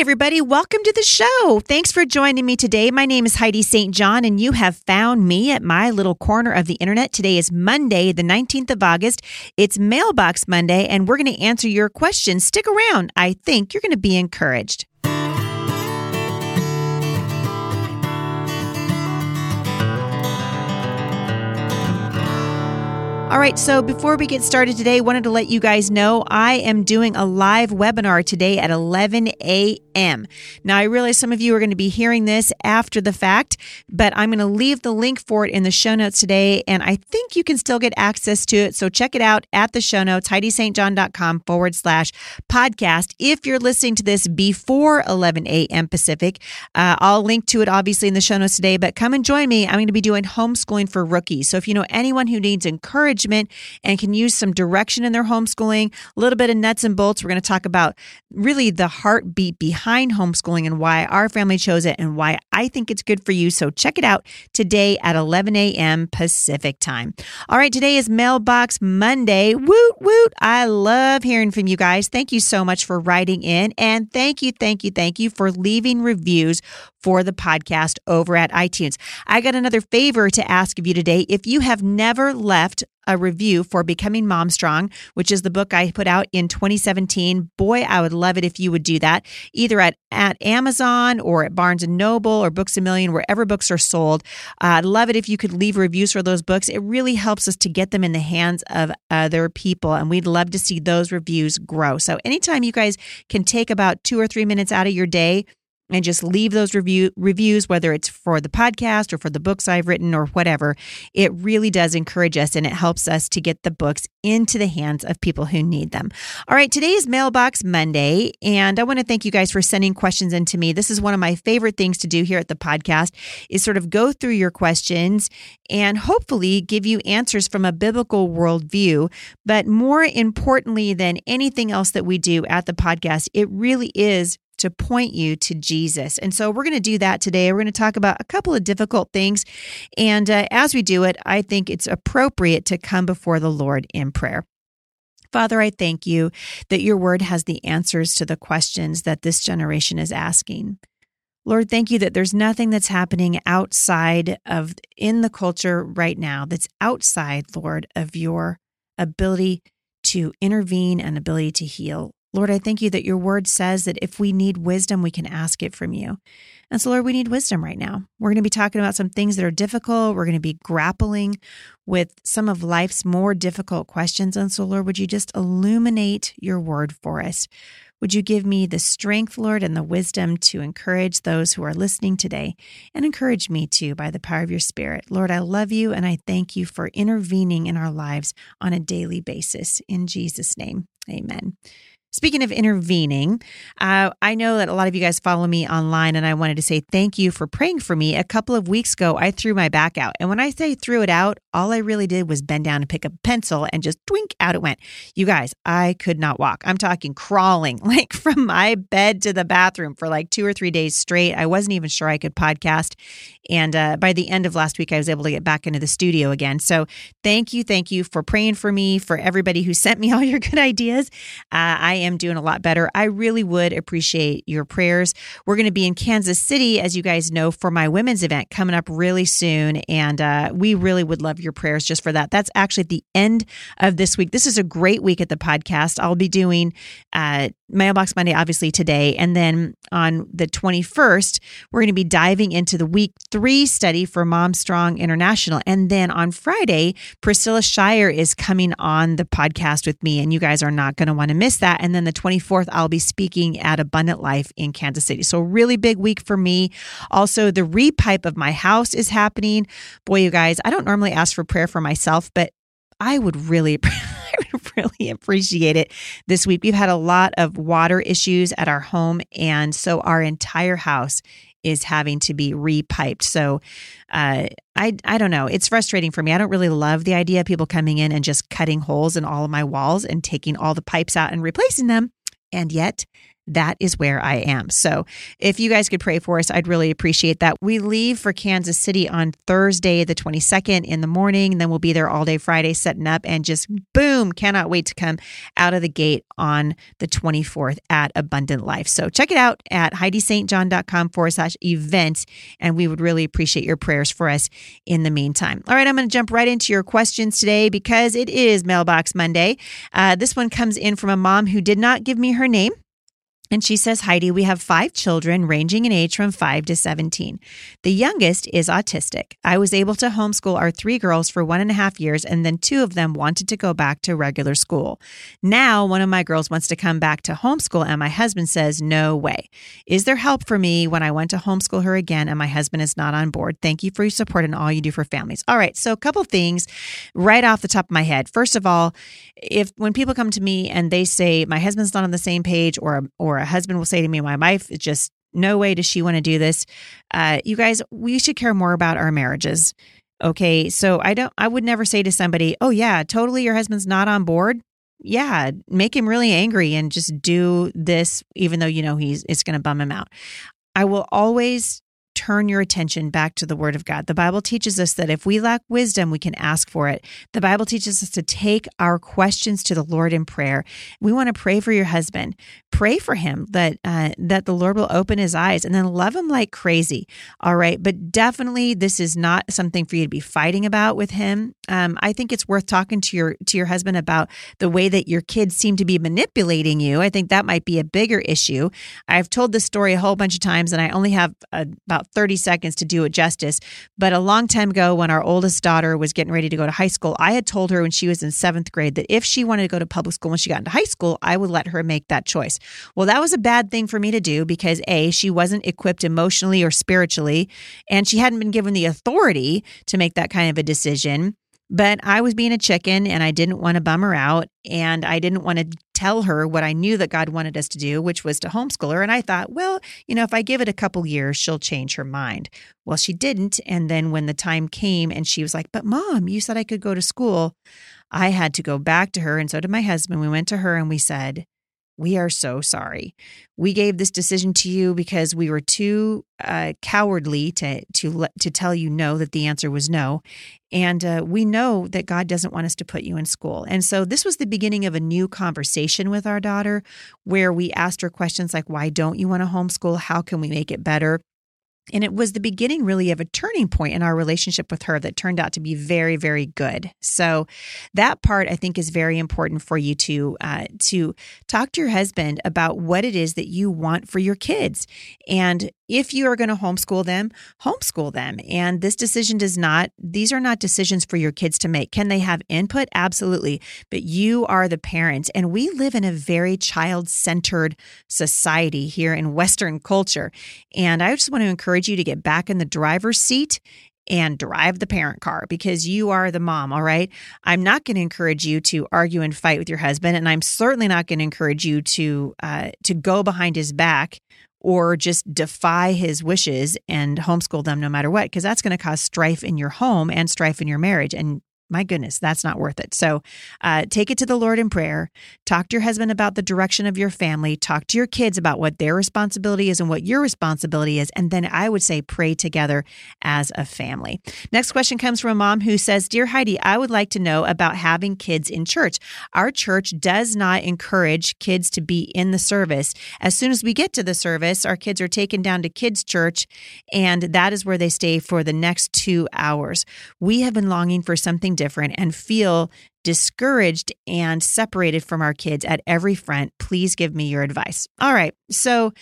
everybody. Welcome to the show. Thanks for joining me today. My name is Heidi St. John, and you have found me at my little corner of the internet. Today is Monday, the 19th of August. It's Mailbox Monday, and we're going to answer your questions. Stick around. I think you're going to be encouraged. All right, so before we get started today, wanted to let you guys know I am doing a live webinar today at 11 a.m. Now, I realize some of you are going to be hearing this after the fact, but I'm going to leave the link for it in the show notes today, and I think you can still get access to it. So check it out at the show notes, HeidiSt.John.com forward slash podcast. If you're listening to this before 11 a.m. Pacific, uh, I'll link to it obviously in the show notes today, but come and join me. I'm going to be doing homeschooling for rookies. So if you know anyone who needs encouragement, and can use some direction in their homeschooling, a little bit of nuts and bolts. We're going to talk about really the heartbeat behind homeschooling and why our family chose it and why I think it's good for you. So check it out today at 11 a.m. Pacific time. All right, today is Mailbox Monday. Woot, woot. I love hearing from you guys. Thank you so much for writing in. And thank you, thank you, thank you for leaving reviews for the podcast over at iTunes. I got another favor to ask of you today. If you have never left a review for Becoming Mom Strong, which is the book I put out in 2017. Boy, I would love it if you would do that either at, at Amazon or at Barnes and Noble or Books a Million, wherever books are sold. Uh, I'd love it if you could leave reviews for those books. It really helps us to get them in the hands of other people, and we'd love to see those reviews grow. So, anytime you guys can take about two or three minutes out of your day and just leave those review reviews whether it's for the podcast or for the books I've written or whatever it really does encourage us and it helps us to get the books into the hands of people who need them. All right today is mailbox monday and I want to thank you guys for sending questions in to me. This is one of my favorite things to do here at the podcast is sort of go through your questions and hopefully give you answers from a biblical worldview. But more importantly than anything else that we do at the podcast it really is to point you to Jesus. And so we're going to do that today. We're going to talk about a couple of difficult things. And uh, as we do it, I think it's appropriate to come before the Lord in prayer. Father, I thank you that your word has the answers to the questions that this generation is asking. Lord, thank you that there's nothing that's happening outside of in the culture right now that's outside, Lord, of your ability to intervene and ability to heal. Lord, I thank you that your word says that if we need wisdom, we can ask it from you. And so, Lord, we need wisdom right now. We're going to be talking about some things that are difficult. We're going to be grappling with some of life's more difficult questions. And so, Lord, would you just illuminate your word for us? Would you give me the strength, Lord, and the wisdom to encourage those who are listening today and encourage me too by the power of your Spirit? Lord, I love you and I thank you for intervening in our lives on a daily basis. In Jesus' name, amen. Speaking of intervening, uh, I know that a lot of you guys follow me online, and I wanted to say thank you for praying for me. A couple of weeks ago, I threw my back out. And when I say threw it out, all I really did was bend down and pick up a pencil and just twink out it went. You guys, I could not walk. I'm talking crawling, like from my bed to the bathroom for like two or three days straight. I wasn't even sure I could podcast. And uh, by the end of last week, I was able to get back into the studio again. So thank you. Thank you for praying for me, for everybody who sent me all your good ideas. Uh, I am doing a lot better. I really would appreciate your prayers. We're going to be in Kansas City, as you guys know, for my women's event coming up really soon. And uh, we really would love your prayers just for that. That's actually at the end of this week. This is a great week at the podcast. I'll be doing uh, Mailbox Monday, obviously, today. And then on the 21st, we're going to be diving into the week three study for Mom Strong International. And then on Friday, Priscilla Shirer is coming on the podcast with me, and you guys are not going to want to miss that. And then the 24th, I'll be speaking at Abundant Life in Kansas City. So, really big week for me. Also, the repipe of my house is happening. Boy, you guys, I don't normally ask for prayer for myself, but I would really really appreciate it this week. We've had a lot of water issues at our home, and so our entire house is having to be repiped. So uh, I I don't know. It's frustrating for me. I don't really love the idea of people coming in and just cutting holes in all of my walls and taking all the pipes out and replacing them. And yet that is where I am. So if you guys could pray for us, I'd really appreciate that. We leave for Kansas City on Thursday, the 22nd in the morning. And then we'll be there all day Friday setting up and just boom, cannot wait to come out of the gate on the 24th at Abundant Life. So check it out at HeidiSt.John.com forward slash event. And we would really appreciate your prayers for us in the meantime. All right, I'm going to jump right into your questions today because it is Mailbox Monday. Uh, this one comes in from a mom who did not give me her name. And she says, Heidi, we have five children ranging in age from 5 to 17. The youngest is autistic. I was able to homeschool our three girls for one and a half years, and then two of them wanted to go back to regular school. Now, one of my girls wants to come back to homeschool, and my husband says, No way. Is there help for me when I want to homeschool her again and my husband is not on board? Thank you for your support and all you do for families. All right, so a couple things right off the top of my head. First of all, if when people come to me and they say, My husband's not on the same page or, or a husband will say to me, My wife is just no way does she want to do this. Uh, you guys, we should care more about our marriages. Okay. So I don't, I would never say to somebody, Oh, yeah, totally, your husband's not on board. Yeah, make him really angry and just do this, even though you know he's it's going to bum him out. I will always turn your attention back to the Word of God. The Bible teaches us that if we lack wisdom, we can ask for it. The Bible teaches us to take our questions to the Lord in prayer. We want to pray for your husband. Pray for him that uh, that the Lord will open his eyes, and then love him like crazy. All right, but definitely this is not something for you to be fighting about with him. Um, I think it's worth talking to your to your husband about the way that your kids seem to be manipulating you. I think that might be a bigger issue. I've told this story a whole bunch of times, and I only have uh, about 30 seconds to do it justice. But a long time ago, when our oldest daughter was getting ready to go to high school, I had told her when she was in seventh grade that if she wanted to go to public school when she got into high school, I would let her make that choice. Well, that was a bad thing for me to do because A, she wasn't equipped emotionally or spiritually, and she hadn't been given the authority to make that kind of a decision. But I was being a chicken and I didn't want to bum her out. And I didn't want to tell her what I knew that God wanted us to do, which was to homeschool her. And I thought, well, you know, if I give it a couple years, she'll change her mind. Well, she didn't. And then when the time came and she was like, but mom, you said I could go to school, I had to go back to her. And so did my husband. We went to her and we said, we are so sorry. We gave this decision to you because we were too uh, cowardly to to to tell you no that the answer was no, and uh, we know that God doesn't want us to put you in school. And so this was the beginning of a new conversation with our daughter, where we asked her questions like, "Why don't you want to homeschool? How can we make it better?" And it was the beginning, really, of a turning point in our relationship with her that turned out to be very, very good. So that part, I think, is very important for you to uh, to talk to your husband about what it is that you want for your kids, and if you are going to homeschool them, homeschool them. And this decision does not; these are not decisions for your kids to make. Can they have input? Absolutely, but you are the parent, and we live in a very child-centered society here in Western culture. And I just want to encourage encourage you to get back in the driver's seat and drive the parent car because you are the mom, all right? I'm not going to encourage you to argue and fight with your husband, and I'm certainly not going to encourage you to uh, to go behind his back or just defy his wishes and homeschool them no matter what, because that's going to cause strife in your home and strife in your marriage. And my goodness, that's not worth it. So uh, take it to the Lord in prayer. Talk to your husband about the direction of your family. Talk to your kids about what their responsibility is and what your responsibility is. And then I would say pray together as a family. Next question comes from a mom who says Dear Heidi, I would like to know about having kids in church. Our church does not encourage kids to be in the service. As soon as we get to the service, our kids are taken down to kids' church, and that is where they stay for the next two hours. We have been longing for something different and feel discouraged and separated from our kids at every front, please give me your advice. All right. So,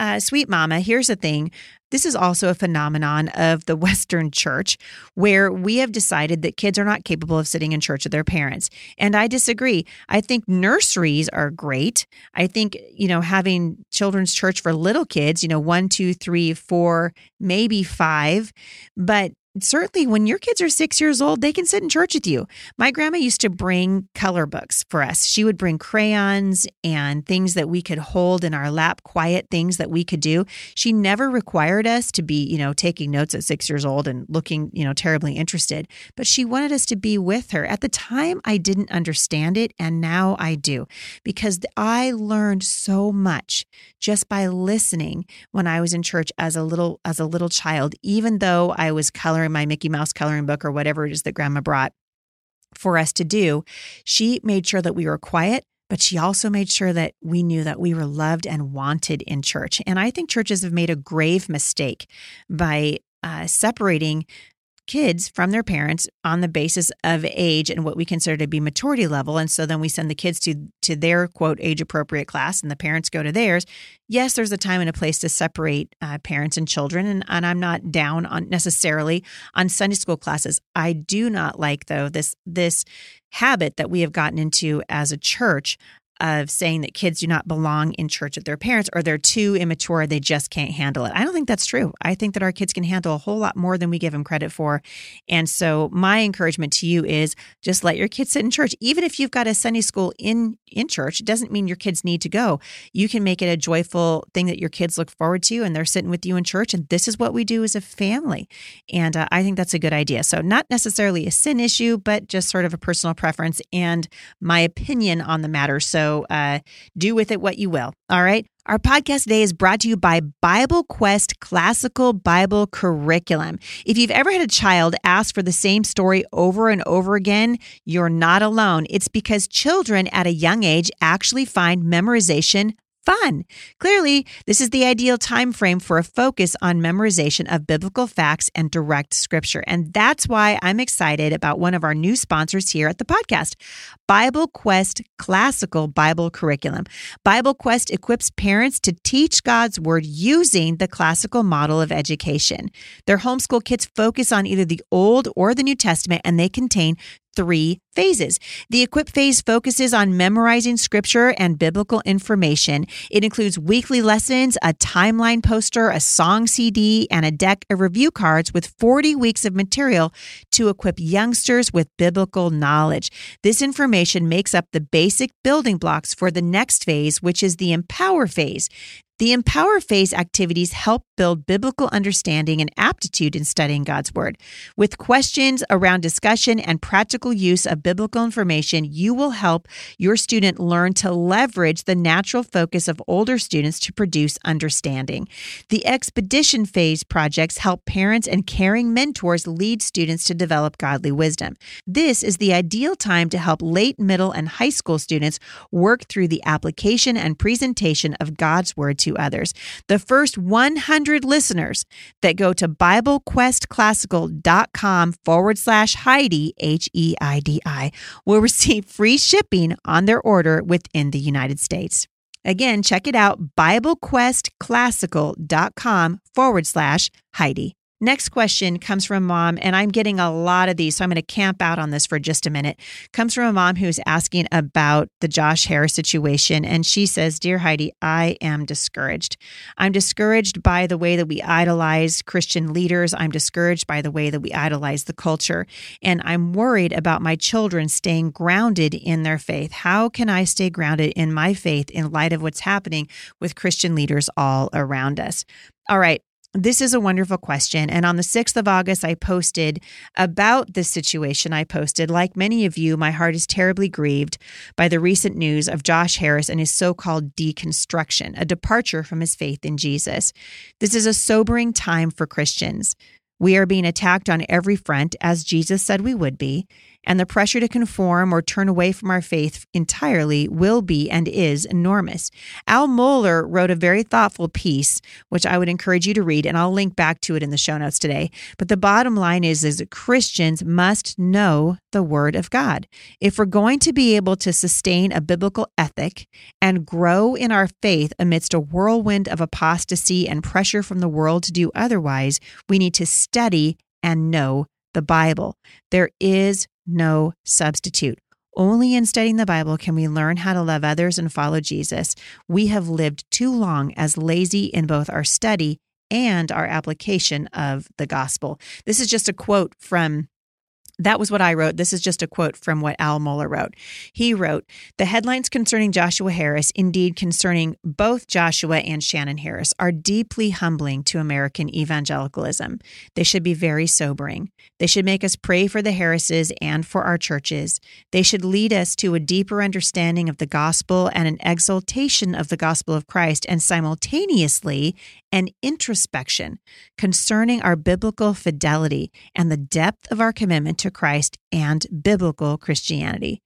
uh, sweet mama, here's the thing. This is also a phenomenon of the Western church where we have decided that kids are not capable of sitting in church with their parents. And I disagree. I think nurseries are great. I think, you know, having children's church for little kids, you know, one, two, three, four, maybe five. But certainly when your kids are six years old, they can sit in church with you. My grandma used to bring color books for us. She would bring crayons and things that we could hold in our lap, quiet things that we could do. She never required us to be, you know, taking notes at six years old and looking, you know, terribly interested, but she wanted us to be with her. At the time, I didn't understand it, and now I do because I learned so much just by listening when I was in church as a little as a little child, even though I was coloring my Mickey Mouse coloring book or whatever it is that grandma brought for us to do. She made sure that we were quiet, but she also made sure that we knew that we were loved and wanted in church. And I think churches have made a grave mistake by uh, separating kids from their parents on the basis of age and what we consider to be maturity level. And so then we send the kids to to their quote age appropriate class and the parents go to theirs. Yes there's a time and a place to separate uh, parents and children and, and i'm not down on necessarily on sunday school classes. I do not like though this this habit that we have gotten into as a church of saying that kids do not belong in church with their parents or they're too immature, they just can't handle it. I don't think that's true. I think that our kids can handle a whole lot more than we give them credit for. And so my encouragement to you is just let your kids sit in church. Even if you've got a Sunday school in in church, it doesn't mean your kids need to go. You can make it a joyful thing that your kids look forward to and they're sitting with you in church and this is what we do as a family. And uh, I think that's a good idea. So not necessarily a sin issue, but just sort of a personal preference and my opinion on the matter. So so uh, do with it what you will. All right. Our podcast today is brought to you by Bible Quest Classical Bible Curriculum. If you've ever had a child ask for the same story over and over again, you're not alone. It's because children at a young age actually find memorization fun. Clearly, this is the ideal time frame for a focus on memorization of biblical facts and direct scripture. And that's why I'm excited about one of our new sponsors here at the podcast, Bible Quest Classical Bible Curriculum. Bible Quest equips parents to teach God's word using the classical model of education. Their homeschool kits focus on either the Old or the New Testament and they contain three phases. The equip phase focuses on memorizing scripture and biblical information. It includes weekly lessons, a timeline poster, a song CD, and a deck of review cards with 40 weeks of material to equip youngsters with biblical knowledge. This information makes up the basic building blocks for the next phase, which is the empower phase. The Empower Phase activities help build biblical understanding and aptitude in studying God's Word. With questions around discussion and practical use of biblical information, you will help your student learn to leverage the natural focus of older students to produce understanding. The Expedition Phase projects help parents and caring mentors lead students to develop godly wisdom. This is the ideal time to help late, middle, and high school students work through the application and presentation of God's Word to to others. The first 100 listeners that go to BibleQuestClassical.com forward slash Heidi, H E I D I, will receive free shipping on their order within the United States. Again, check it out, BibleQuestClassical.com forward slash Heidi. Next question comes from mom, and I'm getting a lot of these, so I'm going to camp out on this for just a minute. Comes from a mom who's asking about the Josh Harris situation, and she says, Dear Heidi, I am discouraged. I'm discouraged by the way that we idolize Christian leaders. I'm discouraged by the way that we idolize the culture, and I'm worried about my children staying grounded in their faith. How can I stay grounded in my faith in light of what's happening with Christian leaders all around us? All right, this is a wonderful question. And on the 6th of August, I posted about this situation. I posted, like many of you, my heart is terribly grieved by the recent news of Josh Harris and his so called deconstruction, a departure from his faith in Jesus. This is a sobering time for Christians. We are being attacked on every front, as Jesus said we would be, and the pressure to conform or turn away from our faith entirely will be and is enormous. Al Mohler wrote a very thoughtful piece, which I would encourage you to read, and I'll link back to it in the show notes today. But the bottom line is, is that Christians must know the Word of God. If we're going to be able to sustain a biblical ethic and grow in our faith amidst a whirlwind of apostasy and pressure from the world to do otherwise, we need to study and know the Bible. There is no substitute. Only in studying the Bible can we learn how to love others and follow Jesus. We have lived too long as lazy in both our study and our application of the gospel. This is just a quote from that was what I wrote. This is just a quote from what Al Mohler wrote. He wrote The headlines concerning Joshua Harris, indeed concerning both Joshua and Shannon Harris, are deeply humbling to American evangelicalism. They should be very sobering. They should make us pray for the Harrises and for our churches. They should lead us to a deeper understanding of the gospel and an exaltation of the gospel of Christ, and simultaneously an introspection concerning our biblical fidelity and the depth of our commitment to Christ and biblical Christianity.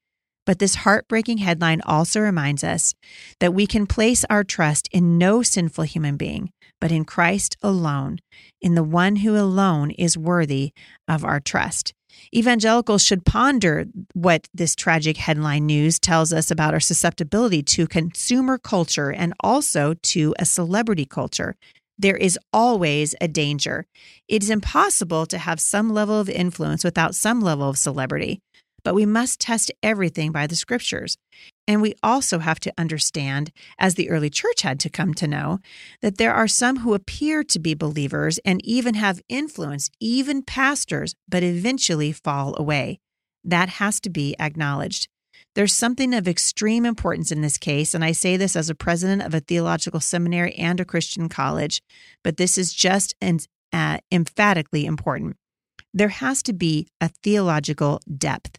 But this heartbreaking headline also reminds us that we can place our trust in no sinful human being, but in Christ alone, in the one who alone is worthy of our trust. Evangelicals should ponder what this tragic headline news tells us about our susceptibility to consumer culture and also to a celebrity culture. There is always a danger. It is impossible to have some level of influence without some level of celebrity, but we must test everything by the scriptures. And we also have to understand, as the early church had to come to know, that there are some who appear to be believers and even have influence, even pastors, but eventually fall away. That has to be acknowledged. There's something of extreme importance in this case, and I say this as a president of a theological seminary and a Christian college, but this is just and uh, emphatically important. There has to be a theological depth.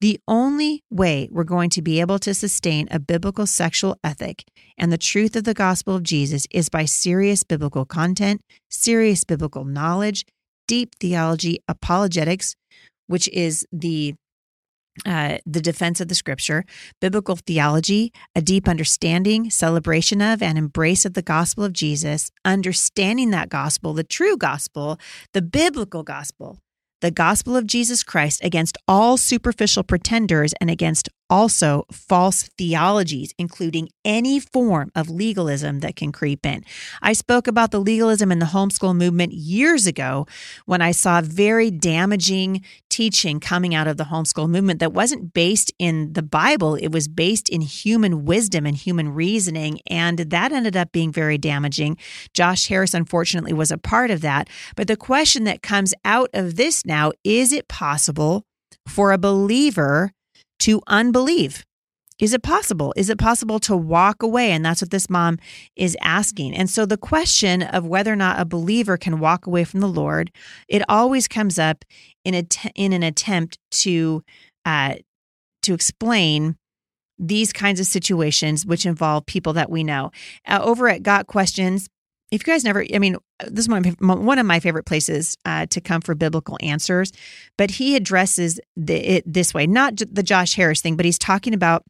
The only way we're going to be able to sustain a biblical sexual ethic and the truth of the gospel of Jesus is by serious biblical content, serious biblical knowledge, deep theology, apologetics, which is the uh, the defense of the scripture, biblical theology, a deep understanding, celebration of, and embrace of the gospel of Jesus, understanding that gospel, the true gospel, the biblical gospel, the gospel of Jesus Christ against all superficial pretenders and against also false theologies, including any form of legalism that can creep in. I spoke about the legalism in the homeschool movement years ago when I saw very damaging teaching coming out of the homeschool movement that wasn't based in the Bible, it was based in human wisdom and human reasoning. And that ended up being very damaging. Josh Harris, unfortunately, was a part of that. But the question that comes out of this now is it possible for a believer to unbelieve? Is it possible? Is it possible to walk away? And that's what this mom is asking. And so the question of whether or not a believer can walk away from the Lord, it always comes up in a in an attempt to uh, to explain these kinds of situations which involve people that we know. Uh, over at Got Questions, if you guys never, I mean, this is one of my, one of my favorite places uh, to come for biblical answers. But he addresses the, it this way, not the Josh Harris thing, but he's talking about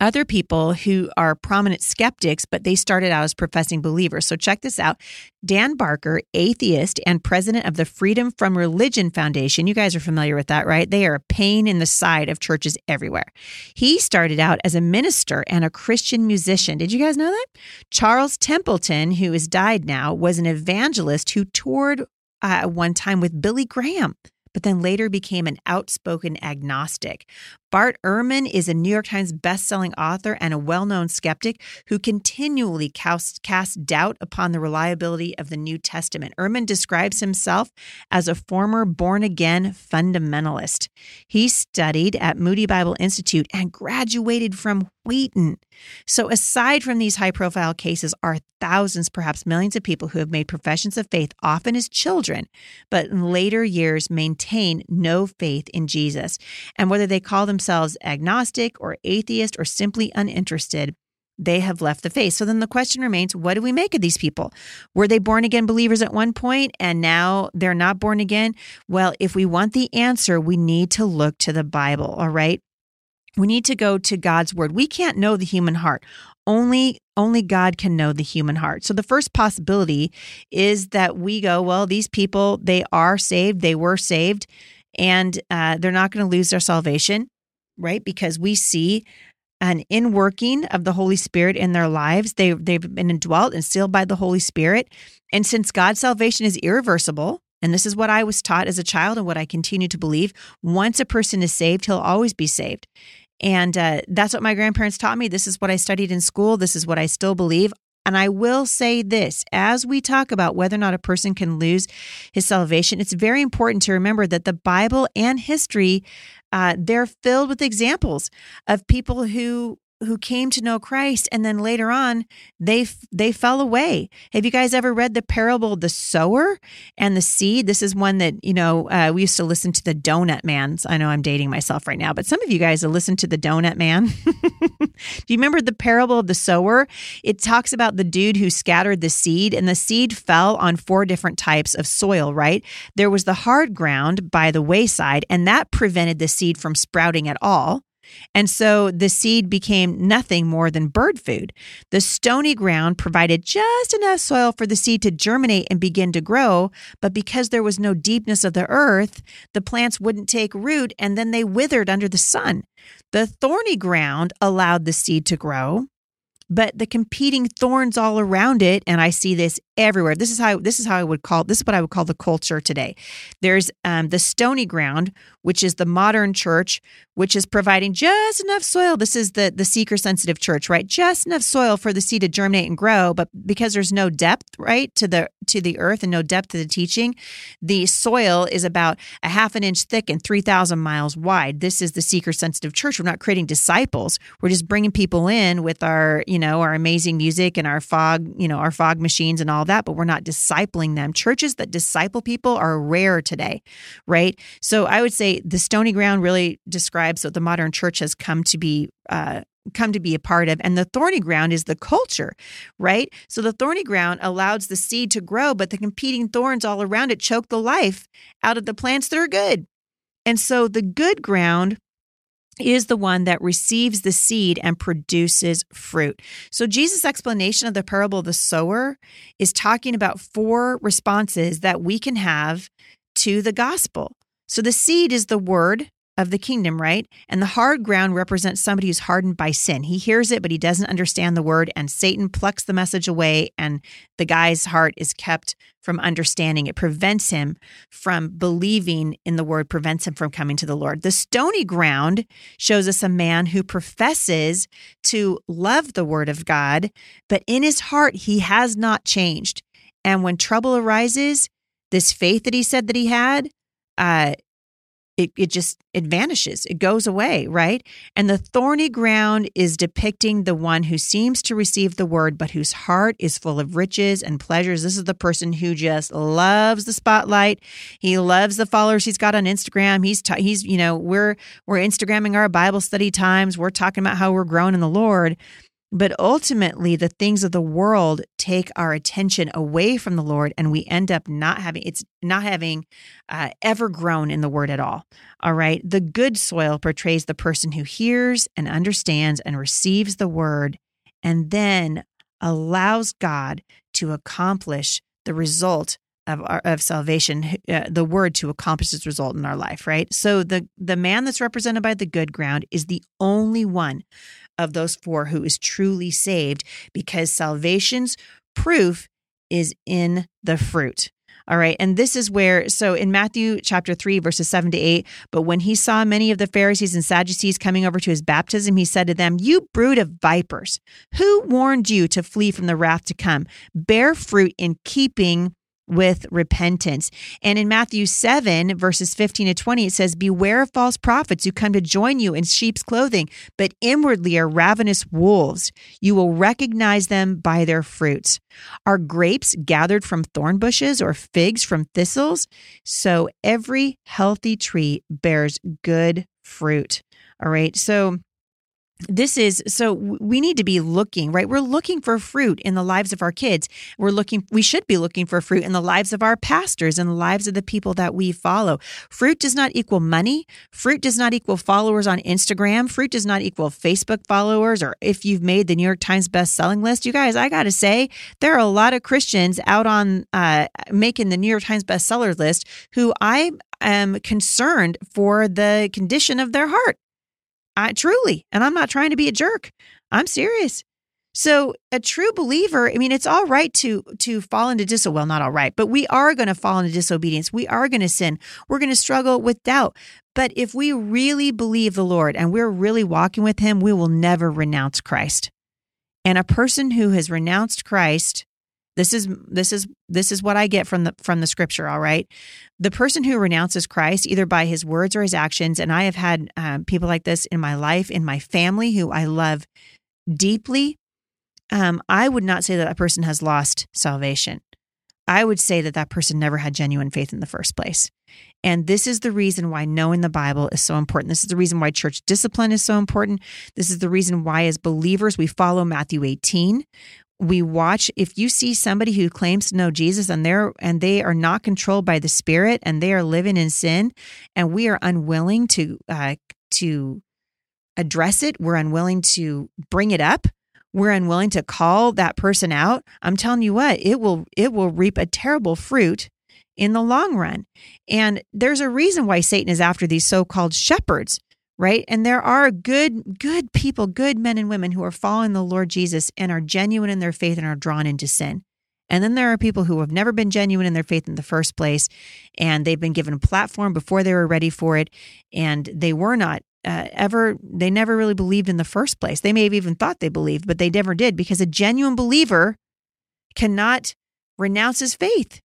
other people who are prominent skeptics, but they started out as professing believers. So check this out. Dan Barker, atheist and president of the Freedom from Religion Foundation. You guys are familiar with that, right? They are a pain in the side of churches everywhere. He started out as a minister and a Christian musician. Did you guys know that? Charles Templeton, who has died now, was an evangelist who toured uh, one time with Billy Graham but then later became an outspoken agnostic. Bart Ehrman is a New York Times bestselling author and a well known skeptic who continually cast, casts doubt upon the reliability of the New Testament. Ehrman describes himself as a former born again fundamentalist. He studied at Moody Bible Institute and graduated from Wheaton. So, aside from these high profile cases, are thousands, perhaps millions of people who have made professions of faith, often as children, but in later years maintain no faith in Jesus. And whether they call themselves agnostic or atheist or simply uninterested, they have left the faith. So then the question remains what do we make of these people? Were they born again believers at one point and now they're not born again? Well, if we want the answer, we need to look to the Bible, all right? We need to go to God's word. We can't know the human heart. Only only God can know the human heart. So the first possibility is that we go, well, these people they are saved, they were saved, and uh, they're not going to lose their salvation, right? Because we see an inworking of the Holy Spirit in their lives. They they've been indwelt and sealed by the Holy Spirit, and since God's salvation is irreversible, and this is what I was taught as a child and what I continue to believe. Once a person is saved, he'll always be saved. And uh, that's what my grandparents taught me. This is what I studied in school. This is what I still believe. And I will say this as we talk about whether or not a person can lose his salvation, it's very important to remember that the Bible and history. Uh, they're filled with examples of people who who came to know Christ and then later on they they fell away. Have you guys ever read the parable the sower and the seed? This is one that you know uh, we used to listen to the Donut Man. I know I'm dating myself right now, but some of you guys have listened to the Donut Man. Do you remember the parable of the sower? It talks about the dude who scattered the seed, and the seed fell on four different types of soil. Right there was the hard ground by the wayside, and that prevented the seed from sprouting at all. And so the seed became nothing more than bird food. The stony ground provided just enough soil for the seed to germinate and begin to grow, but because there was no deepness of the earth, the plants wouldn't take root and then they withered under the sun. The thorny ground allowed the seed to grow, but the competing thorns all around it and i see this everywhere. This is how this is how i would call this is what i would call the culture today. There's um, the stony ground which is the modern church which is providing just enough soil. This is the the seeker sensitive church right? Just enough soil for the seed to germinate and grow but because there's no depth right to the to the earth and no depth to the teaching the soil is about a half an inch thick and 3000 miles wide. This is the seeker sensitive church. We're not creating disciples. We're just bringing people in with our you know our amazing music and our fog you know our fog machines and all that but we're not discipling them churches that disciple people are rare today right so i would say the stony ground really describes what the modern church has come to be uh, come to be a part of. And the thorny ground is the culture, right? So the thorny ground allows the seed to grow, but the competing thorns all around it choke the life out of the plants that are good. And so the good ground is the one that receives the seed and produces fruit. So, Jesus' explanation of the parable of the sower is talking about four responses that we can have to the gospel. So, the seed is the word of the kingdom, right? And the hard ground represents somebody who's hardened by sin. He hears it, but he doesn't understand the word, and Satan plucks the message away, and the guy's heart is kept from understanding. It prevents him from believing in the word, prevents him from coming to the Lord. The stony ground shows us a man who professes to love the word of God, but in his heart, he has not changed. And when trouble arises, this faith that he said that he had, uh, it, it just it vanishes. It goes away right? And the thorny ground is depicting the one who seems to receive the word but whose heart is full of riches and pleasures. This is the person who just loves the spotlight. He loves the followers he's got on instagram. He's ta- he's you know we're we're instagramming our bible study times. We're talking about how we're growing in the lord but ultimately, the things of the world take our attention away from the Lord, and we end up not having it's not having uh, ever grown in the Word at all. All right. The good soil portrays the person who hears and understands and receives the Word, and then allows God to accomplish the result of, our, of salvation, uh, the word to accomplish its result in our life, right? So the the man that's represented by the good ground is the only one of those four who is truly saved because salvation's proof is in the fruit. All right. And this is where, so in Matthew chapter 3, verses 7 to 8, but when he saw many of the Pharisees and Sadducees coming over to his baptism, he said to them, You brood of vipers, who warned you to flee from the wrath to come? Bear fruit in keeping with repentance. And in Matthew 7, verses 15 to 20, it says, Beware of false prophets who come to join you in sheep's clothing, but inwardly are ravenous wolves. You will recognize them by their fruits. Are grapes gathered from thorn bushes or figs from thistles? So every healthy tree bears good fruit. All right. So, this is so we need to be looking right? We're looking for fruit in the lives of our kids. We're looking we should be looking for fruit in the lives of our pastors and the lives of the people that we follow. Fruit does not equal money. Fruit does not equal followers on instagram. Fruit does not equal facebook followers or if you've made the new york times best-selling list. You guys i gotta say there are a lot of christians out on uh, making the new york times bestseller list who i am concerned for the condition of their heart I truly, and I'm not trying to be a jerk. I'm serious. So a true believer, I mean, it's all right to to fall into disobedience. Well, not all right, but we are going to fall into disobedience. We are going to sin. We're going to struggle with doubt. But if we really believe the Lord and we're really walking with Him, we will never renounce Christ. And a person who has renounced Christ, this is this is this is what I get from the from the scripture. All right, the person who renounces Christ either by his words or his actions, and I have had um, people like this in my life, in my family, who I love deeply. Um, I would not say that a person has lost salvation. I would say that that person never had genuine faith in the first place. And this is the reason why knowing the Bible is so important. This is the reason why church discipline is so important. This is the reason why, as believers, we follow Matthew 18. We watch if you see somebody who claims to know Jesus and they're and they are not controlled by the Spirit and they are living in sin, and we are unwilling to uh, to address it, we're unwilling to bring it up, we're unwilling to call that person out. I'm telling you what, it will it will reap a terrible fruit in the long run. And there's a reason why Satan is after these so-called shepherds, right? And there are good good people, good men and women who are following the Lord Jesus and are genuine in their faith and are drawn into sin. And then there are people who have never been genuine in their faith in the first place, and they've been given a platform before they were ready for it, and they were not uh, ever, they never really believed in the first place. They may have even thought they believed, but they never did because a genuine believer cannot renounce his faith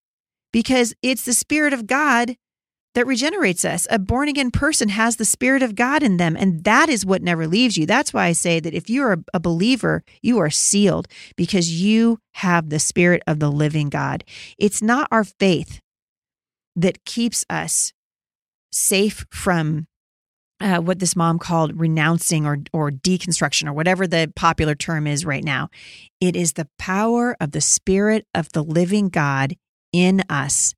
because it's the Spirit of God that regenerates us. A born again person has the Spirit of God in them, and that is what never leaves you. That's why I say that if you're a believer, you are sealed because you have the Spirit of the living God. It's not our faith that keeps us safe from uh, what this mom called renouncing or or deconstruction or whatever the popular term is right now. It is the power of the Spirit of the living God in us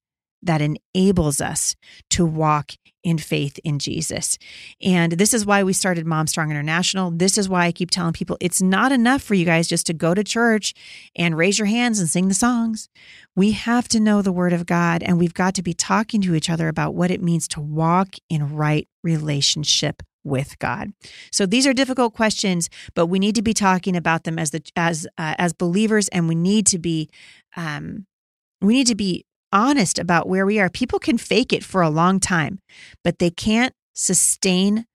that enables us to walk in faith in Jesus. And this is why we started Mom Strong International. This is why I keep telling people it's not enough for you guys just to go to church and raise your hands and sing the songs. We have to know the Word of God and we've got to be talking to each other about what it means to walk in right relationship with God. So these are difficult questions, but we need to be talking about them as the as uh, as believers, and we need to be um, we need to be honest about where we are. People can fake it for a long time, but they can't sustain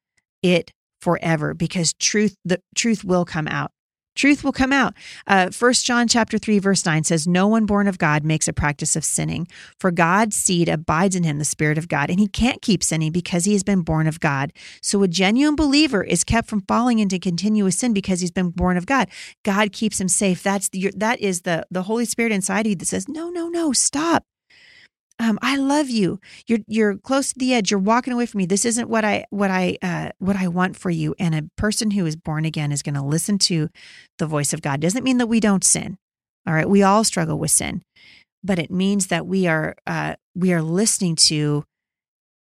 it forever because truth the truth will come out. Truth will come out. Uh, First John chapter three verse nine says, "No one born of God makes a practice of sinning, for God's seed abides in him, the Spirit of God, and he can't keep sinning because he has been born of God. So a genuine believer is kept from falling into continuous sin because he's been born of God. God keeps him safe. That's the, that is the the Holy Spirit inside of you that says, "No, no, no, stop um, I love you. You're you're close to the edge. You're walking away from me. This isn't what I what I uh, what I want for you. And a person who is born again is going to listen to the voice of God. Doesn't mean that we don't sin. All right, we all struggle with sin, but it means that we are uh, we are listening to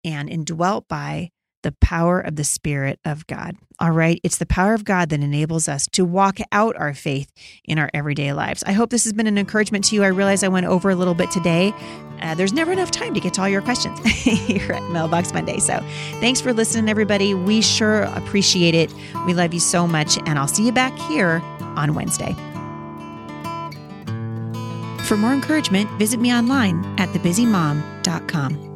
and indwelt by the power of the Spirit of God. All right. It's the power of God that enables us to walk out our faith in our everyday lives. I hope this has been an encouragement to you. I realize I went over a little bit today. Uh, there's never enough time to get to all your questions here at Mailbox Monday. So thanks for listening, everybody. We sure appreciate it. We love you so much. And I'll see you back here on Wednesday. For more encouragement, visit me online at thebusymom.com.